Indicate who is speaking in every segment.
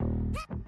Speaker 1: えっ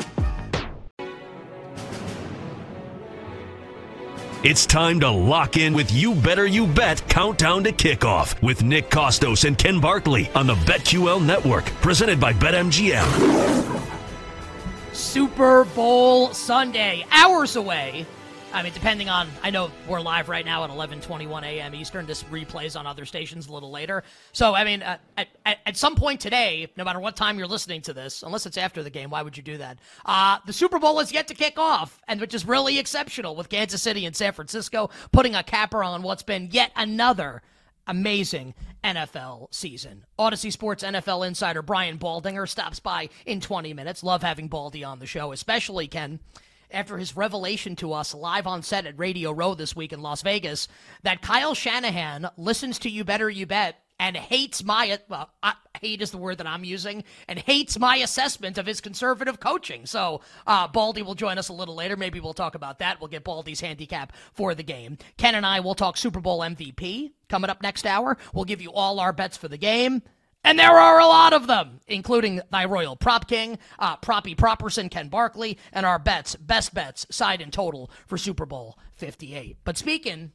Speaker 2: It's time to lock in with You Better You Bet Countdown to Kickoff with Nick Kostos and Ken Barkley on the BetQL Network, presented by BetMGM.
Speaker 3: Super Bowl Sunday, hours away. I mean, depending on, I know we're live right now at 11:21 a.m. Eastern. This replays on other stations a little later. So, I mean, uh, at, at, some point today, no matter what time you're listening to this, unless it's after the game, why would you do that? Uh, the Super Bowl is yet to kick off, and which is really exceptional with Kansas City and San Francisco putting a capper on what's been yet another amazing NFL season. Audacy Sports NFL insider Brian Baldinger stops by in 20 minutes. Love having Baldy on the show, especially Ken after his revelation to us live on set at Radio Row this week in Las Vegas that Kyle Shanahan listens to You Better You Bet and hates my well, I, hate is the word that I'm using, and hates my assessment of his conservative coaching. So uh, Baldy will join us a little later. Maybe we'll talk about that. We'll get Baldy's handicap for the game. Ken and I will talk Super Bowl MVP coming up next hour. We'll give you all our bets for the game. And there are a lot of them, including thy royal prop king, uh, Proppy Properson, Ken Barkley, and our bets, best bets, side and total for Super Bowl 58. But speaking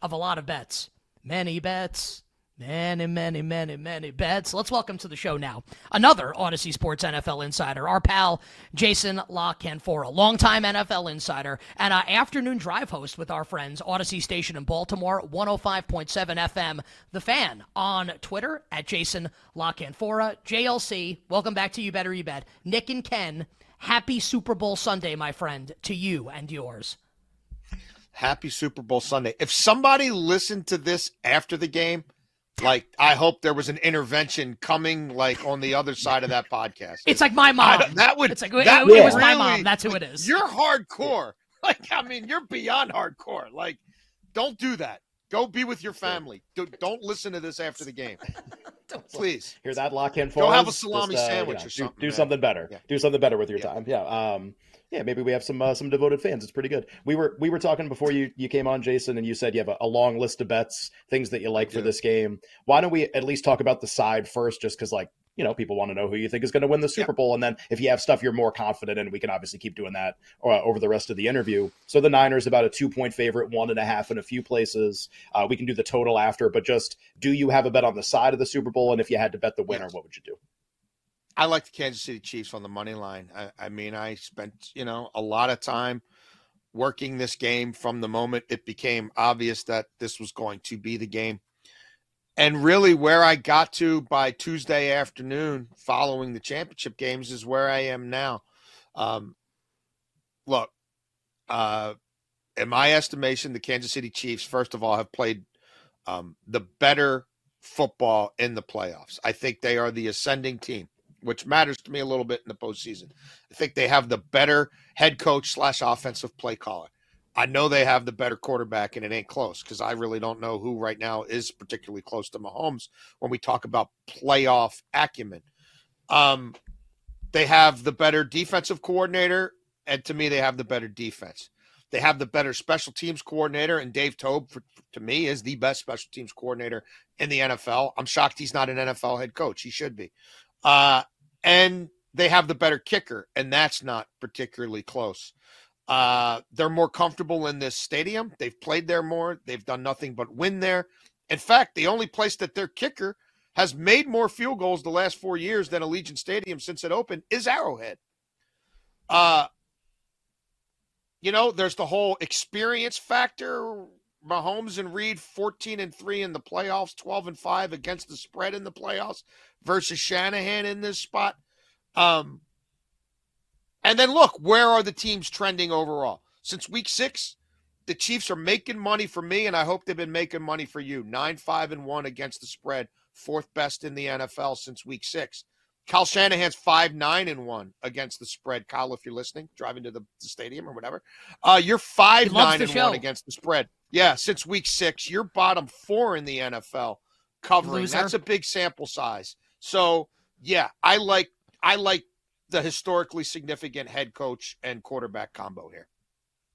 Speaker 3: of a lot of bets, many bets, Many, many, many, many bets. Let's welcome to the show now another Audacy Sports NFL insider, our pal Jason La Canfora, longtime NFL insider and uh, afternoon drive host with our friends Audacy Station in Baltimore, 105.7 FM. The Fan on Twitter at Jason La Canfora. JLC, welcome back to You Better You Bet. Nick and Ken, happy Super Bowl Sunday, my friend, to you and yours.
Speaker 4: Happy Super Bowl Sunday. If somebody listened to this after the game, like I hope there was an intervention coming, like on the other side of that podcast.
Speaker 3: It's like my mom.
Speaker 4: That would.
Speaker 3: It's like
Speaker 4: that
Speaker 3: it,
Speaker 4: would
Speaker 3: it was
Speaker 4: really,
Speaker 3: my mom. That's who it is.
Speaker 4: You're hardcore. Like I mean, you're beyond hardcore. Like, don't do that. Go be with your family. Don't listen to this after the game. Please.
Speaker 5: Hear that lock in for
Speaker 4: Go have a salami
Speaker 5: Just, uh,
Speaker 4: sandwich
Speaker 5: you know,
Speaker 4: or something.
Speaker 5: Do
Speaker 4: man.
Speaker 5: something better.
Speaker 4: Yeah.
Speaker 5: Do something better with your
Speaker 4: Yeah.
Speaker 5: time. Yeah. Um, yeah, maybe we have some uh, some devoted fans. It's pretty good. We were we were talking before you you came on, Jason, and you said you have a, a long list of bets, things that you like for this game. Why don't we at least talk about the side first, just because like you know people want to know who you think is going to win the Super Bowl, and then if you have stuff you're more confident in, we can obviously keep doing that uh, over the rest of the interview. So the Niners about a two point favorite, one and a half in a few places. Uh, we can do the total after, but just do you have a bet on the side of the Super Bowl, and if you had to bet the winner, what would you do?
Speaker 4: I like the Kansas City Chiefs on the money line. I, I mean, I spent you know a lot of time working this game from the moment it became obvious that this was going to be the game. And really, where I got to by Tuesday afternoon following the championship games is where I am now. Um, look, uh, in my estimation, the Kansas City Chiefs, first of all, have played um, the better football in the playoffs. I think they are the ascending team, which matters to me a little bit in the postseason. I think they have the better head coach slash offensive play caller. I know they have the better quarterback, and it ain't close because I really don't know who right now is particularly close to Mahomes when we talk about playoff acumen. Um, they have the better defensive coordinator, and to me, they have the better defense. They have the better special teams coordinator, and Dave Toub, for, to me, is the best special teams coordinator in the NFL. I'm shocked he's not an NFL head coach. He should be. Uh, and they have the better kicker, and that's not particularly close. Uh, they're more comfortable in this stadium. They've played there more. They've done nothing but win there. In fact, the only place that their kicker has made more field goals the last four years than Allegiant Stadium since it opened is Arrowhead. Uh, you know, there's the whole experience factor. Mahomes and Reid 14 and 3 in the playoffs, 12 and 5 against the spread in the playoffs versus Shanahan in this spot. Um and then look, where are the teams trending overall? Since week 6, the Chiefs are making money for me and I hope they've been making money for you. 9-5 and 1 against the spread, fourth best in the NFL since week 6. Kyle Shanahan's five nine and one against the spread. Kyle, if you're listening, driving to the, the stadium or whatever, uh, you're five nine and show. one against the spread. Yeah, since week six, you're bottom four in the NFL covering. Loser. That's a big sample size. So yeah, I like I like the historically significant head coach and quarterback combo here.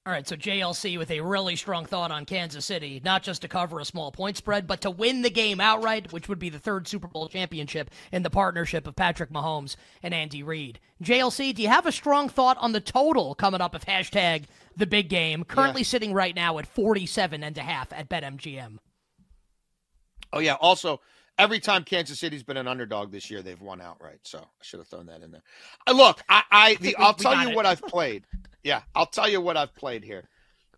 Speaker 3: All right, so JLC with a really strong thought on Kansas City, not just to cover a small point spread, but to win the game outright, which would be the third Super Bowl championship in the partnership of Patrick Mahomes and Andy Reid. JLC, do you have a strong thought on the total coming up of hashtag the big game, currently yeah. sitting right now at 47 and a half at BetMGM?
Speaker 4: Oh, yeah. Also, every time Kansas City's been an underdog this year, they've won outright. So I should have thrown that in there. Uh, look, I, I the, I'll tell you it. what I've played. Yeah, I'll tell you what I've played here.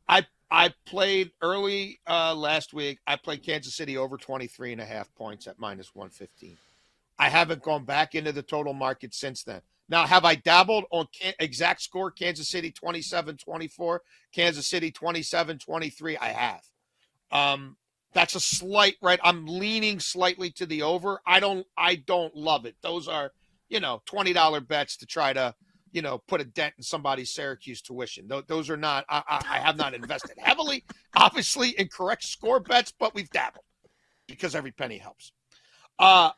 Speaker 4: I I played early uh, last week. I played Kansas City over 23 and a half points at minus 115. I haven't gone back into the total market since then. Now, have I dabbled on exact score Kansas City 27 24, Kansas City 27 23? I have. Um, that's a slight right. I'm leaning slightly to the over. I don't I don't love it. Those are, you know, $20 bets to try to you know, put a dent in somebody's Syracuse tuition. Those are not, I, I have not invested heavily, obviously, in correct score bets, but we've dabbled because every penny helps. Uh,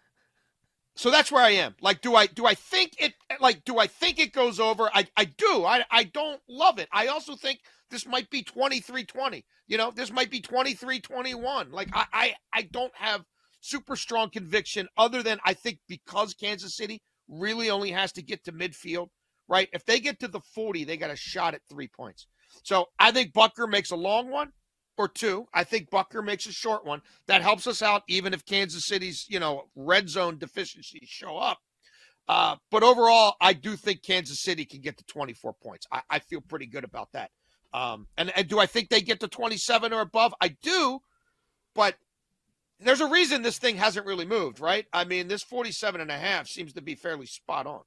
Speaker 4: so that's where I am. Like, do I do I think it like do I think it goes over? I, I do. I, I don't love it. I also think this might be 23-20. You know, this might be 23-21. Like I, I I don't have super strong conviction other than I think because Kansas City really only has to get to midfield right? If they get to the 40, they got a shot at three points. So I think Butker makes a long one or two. I think Butker makes a short one. That helps us out, even if Kansas City's, you know, red zone deficiencies show up. Uh, but overall, I do think Kansas City can get to 24 points. I, I feel pretty good about that. Um, and, and do I think they get to 27 or above? I do, but there's a reason this thing hasn't really moved, right? I mean, this 47 and a half seems to be fairly spot on.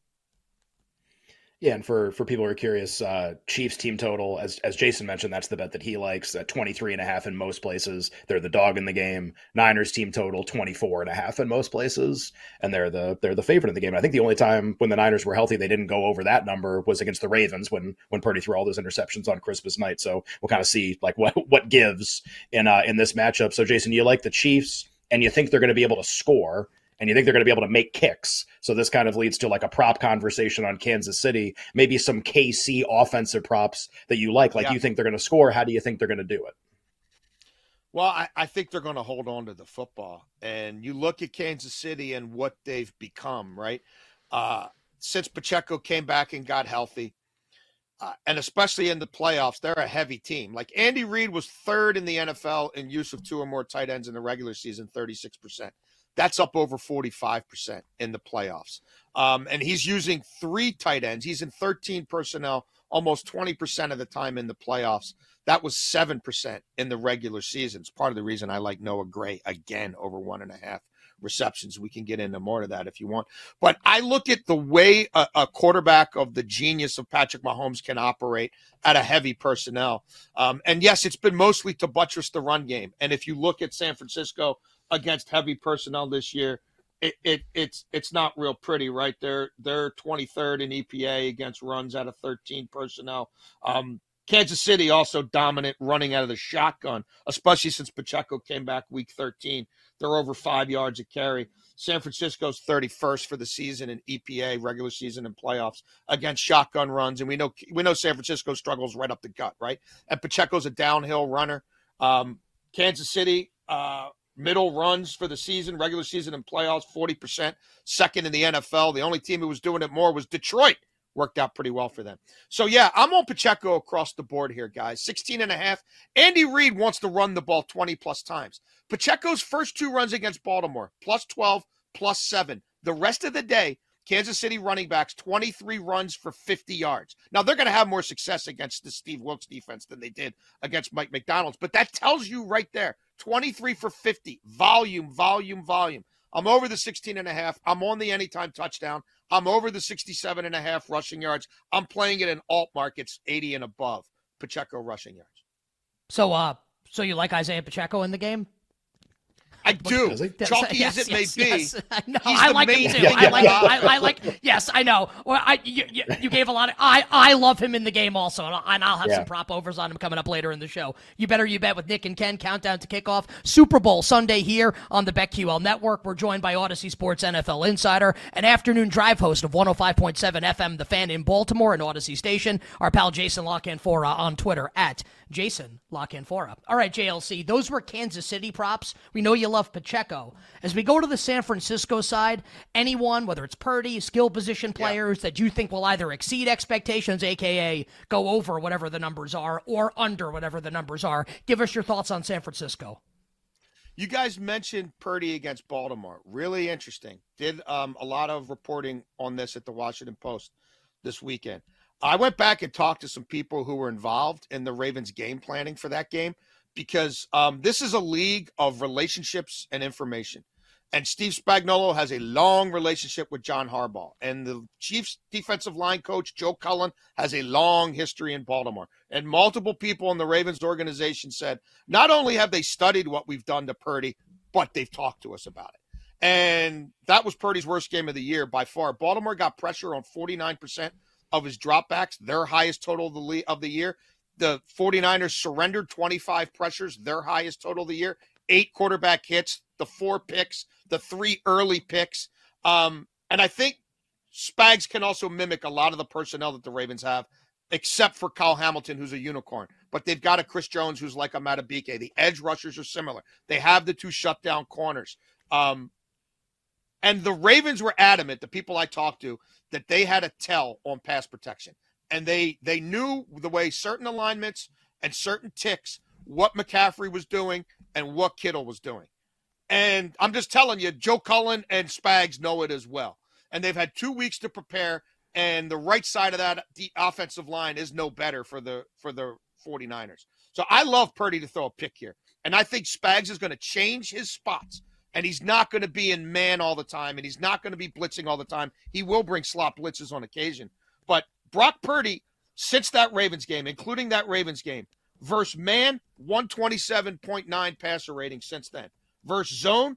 Speaker 5: Yeah, and for for people who are curious, uh, Chiefs team total, as as Jason mentioned, that's the bet that he likes at 23 and a half in most places. They're the dog in the game. Niners team total 24 and a half in most places, and they're the they're the favorite in the game. I think the only time when the Niners were healthy they didn't go over that number was against the Ravens when when Purdy threw all those interceptions on Christmas night. So we'll kind of see like what what gives in uh, in this matchup. So Jason, you like the Chiefs and you think they're going to be able to score and you think they're going to be able to make kicks. So this kind of leads to like a prop conversation on Kansas City, maybe some KC offensive props that you like. Like yeah. you think they're going to score. How do you think they're going to do it?
Speaker 4: Well, I, I think they're going to hold on to the football. And you look at Kansas City and what they've become, right? Uh, since Pacheco came back and got healthy, uh, and especially in the playoffs, they're a heavy team. Like Andy Reid was third in the NFL in use of two or more tight ends in the regular season, 36%. That's up over 45% in the playoffs. Um, and he's using three tight ends. He's in 13 personnel almost 20% of the time in the playoffs. That was 7% in the regular season. It's part of the reason I like Noah Gray again over one and a half receptions. We can get into more of that if you want. But I look at the way a, a quarterback of the genius of Patrick Mahomes can operate at a heavy personnel. Um, and yes, it's been mostly to buttress the run game. And if you look at San Francisco against heavy personnel this year, it, it it's it's not real pretty, right? They're they're 23rd in EPA against runs out of 13 personnel. Um, Kansas City also dominant running out of the shotgun, especially since Pacheco came back week 13. They're over five yards a carry. San Francisco's 31st for the season in EPA, regular season and playoffs against shotgun runs. And we know we know San Francisco struggles right up the gut, right? And Pacheco's a downhill runner. Um, Kansas City, uh, middle runs for the season, regular season and playoffs, 40%, second in the NFL. The only team who was doing it more was Detroit worked out pretty well for them. So yeah, I'm on Pacheco across the board here, guys. 16 and a half. Andy Reid wants to run the ball 20 plus times. Pacheco's first two runs against Baltimore, plus 12, plus 7. The rest of the day, Kansas City running backs 23 runs for 50 yards. Now they're going to have more success against the Steve Wilks defense than they did against Mike Macdonald's, but that tells you right there 23 for 50. Volume, volume, volume. I'm over the 16 and a half. I'm on the anytime touchdown. I'm over the 67 and a half rushing yards. I'm playing it in alt markets 80 and above. Pacheco rushing yards.
Speaker 3: So uh so you like Isaiah Pacheco in the game?
Speaker 4: I do. Chalky
Speaker 3: yes,
Speaker 4: as it
Speaker 3: yes,
Speaker 4: may
Speaker 3: yes.
Speaker 4: be.
Speaker 3: I know. I
Speaker 4: the
Speaker 3: like him
Speaker 4: main
Speaker 3: too.
Speaker 4: thing
Speaker 3: I like.
Speaker 4: about-
Speaker 3: I, I like. Yes, I know. Well, I you, you, you gave a lot of. I I love him in the game also, and I'll, and I'll have
Speaker 5: Yeah.
Speaker 3: some prop overs on him coming up later in the show. You better you bet with Nick and Ken. Countdown to kickoff. Super Bowl Sunday here on the BetQL Network. We're joined by Audacy Sports NFL Insider, an afternoon drive host of 105.7 FM, The Fan in Baltimore, and Audacy Station. Our pal Jason La Canfora on Twitter at Jason La Canfora. All right, JLC. Those were Kansas City props. We know you love Pacheco. As we go to the San Francisco side, anyone, whether it's Purdy, skill position players that you think will either exceed expectations, aka go over whatever the numbers are, or under whatever the numbers are, give us your thoughts on San Francisco.
Speaker 4: You guys mentioned Purdy against Baltimore. Really interesting. Did um, a lot of reporting on this at the Washington Post this weekend. I went back and talked to some people who were involved in the Ravens game planning for that game because um, this is a league of relationships and information. And Steve Spagnuolo has a long relationship with John Harbaugh. And the Chiefs defensive line coach, Joe Cullen, has a long history in Baltimore. And multiple people in the Ravens organization said, not only have they studied what we've done to Purdy, but they've talked to us about it. And that was Purdy's worst game of the year by far. Baltimore got pressure on 49% of his dropbacks, their highest total of the, of the year. The 49ers surrendered 25 pressures, their highest total of the year. Eight quarterback hits, the four picks, the three early picks. Um, and I think Spags can also mimic a lot of the personnel that the Ravens have, except for Kyle Hamilton, who's a unicorn. But they've got a Chris Jones who's like a Madubuike. The edge rushers are similar. They have the two shutdown corners. Um, and the Ravens were adamant, the people I talked to, that they had a tell on pass protection. And they they knew the way certain alignments and certain ticks, what McCaffrey was doing and what Kittle was doing. And I'm just telling you, Joe Cullen and Spags know it as well. And they've had two weeks to prepare. And the right side of that the offensive line is no better for the for the 49ers. So I love Purdy to throw a pick here. And I think Spags is going to change his spots. And he's not going to be in man all the time. And he's not going to be blitzing all the time. He will bring slot blitzes on occasion. But Brock Purdy, since that Ravens game, including that Ravens game, versus man, 127.9 passer rating since then. Versus zone,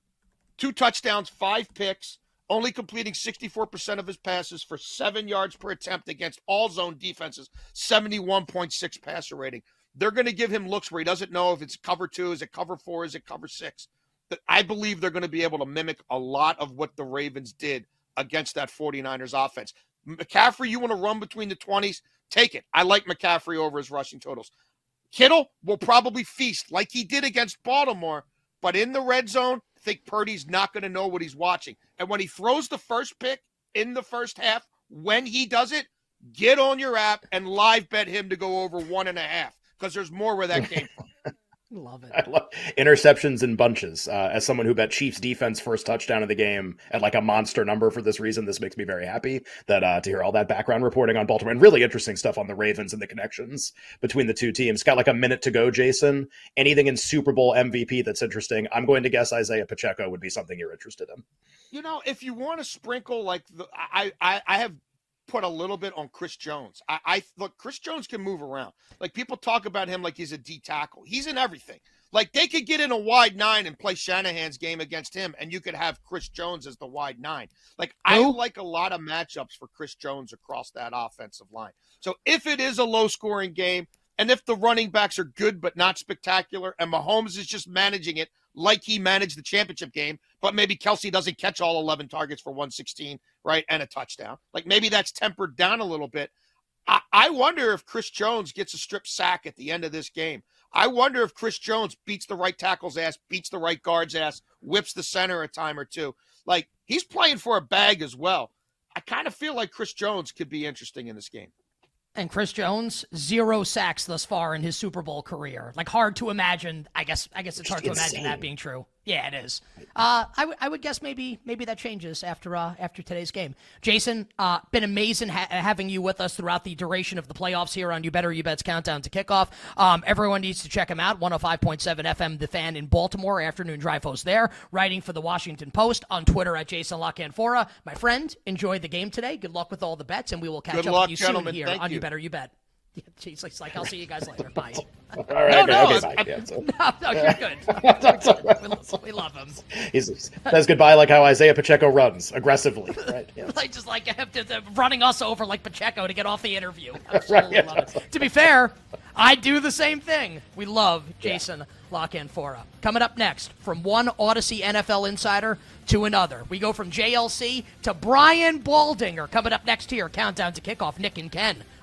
Speaker 4: two touchdowns, five picks, only completing 64% of his passes for seven yards per attempt against all zone defenses, 71.6 passer rating. They're going to give him looks where he doesn't know if it's cover two, is it cover four, is it cover six. I believe they're going to be able to mimic a lot of what the Ravens did against that 49ers offense. McCaffrey, you want to run between the 20s? Take it. I like McCaffrey over his rushing totals. Kittle will probably feast like he did against Baltimore, but in the red zone, I think Purdy's not going to know what he's watching. And when he throws the first pick in the first half, when he does it, get on your app and live bet him to go over one and a half because there's more where that came from.
Speaker 3: Love it.
Speaker 5: I love interceptions in bunches. Uh, as someone who bet Chiefs defense first touchdown of the game at like a monster number for this reason, this makes me very happy that uh, to hear all that background reporting on Baltimore and really interesting stuff on the Ravens and the connections between the two teams. Got like a minute to go, Jason. Anything in Super Bowl MVP that's interesting? I'm going to guess Isaiah Pacheco would be something you're interested in.
Speaker 4: You know, if you want to sprinkle like the, I, I, I have put a little bit on Chris Jones. I, I look, Chris Jones can move around. Like people talk about him like he's a D tackle. He's in everything. Like they could get in a wide nine and play Shanahan's game against him, and you could have Chris Jones as the wide nine. Like I like a lot of matchups for Chris Jones across that offensive line. So if it is a low scoring game, and if the running backs are good but not spectacular, and Mahomes is just managing it like he managed the championship game, but maybe Kelce doesn't catch all 11 targets for 116, right? And a touchdown. Like maybe that's tempered down a little bit. I, I wonder if Chris Jones gets a strip sack at the end of this game. I wonder if Chris Jones beats the right tackle's ass, beats the right guard's ass, whips the center a time or two. Like he's playing for a bag as well. I kind of feel like Chris Jones could be interesting in this game.
Speaker 3: And Chris Jones, zero sacks thus far in his Super Bowl career. Like hard to imagine. I guess. I guess it's hard to imagine that being true. Yeah, it is. Uh, I, w- I would guess maybe maybe that changes after uh, after today's game. Jason, uh, been amazing ha- having you with us throughout the duration of the playoffs here on You Better You Bet's countdown to kickoff. Um, everyone needs to check him out. 105.7 FM, The Fan in Baltimore, afternoon drive host there, writing for the Washington Post on Twitter at Jason La Canfora. My friend, enjoy the game today. Good luck with all the bets, and we will catch
Speaker 4: Good
Speaker 3: up
Speaker 4: luck,
Speaker 3: with you soon here
Speaker 4: Thank
Speaker 3: on
Speaker 4: you.
Speaker 3: You Better You Bet. Yeah, like I'll see you guys later. Bye.
Speaker 5: All right,
Speaker 4: No,
Speaker 5: okay,
Speaker 4: no,
Speaker 5: okay, bye. Yeah, so-
Speaker 3: no, no, you're good. Good. We, lo- we love him.
Speaker 5: He says goodbye like how Isaiah Pacheco runs aggressively. Right. Yeah.
Speaker 3: like just like running us over like Pacheco to get off the interview. Absolutely
Speaker 5: Right,
Speaker 3: love it. To be fair, I do the same thing. We love Jason La Canfora. Coming up next, from one Audacy NFL insider to another, we go from JLC to Brian Baldinger. Coming up next here, countdown to kickoff. Nick and Ken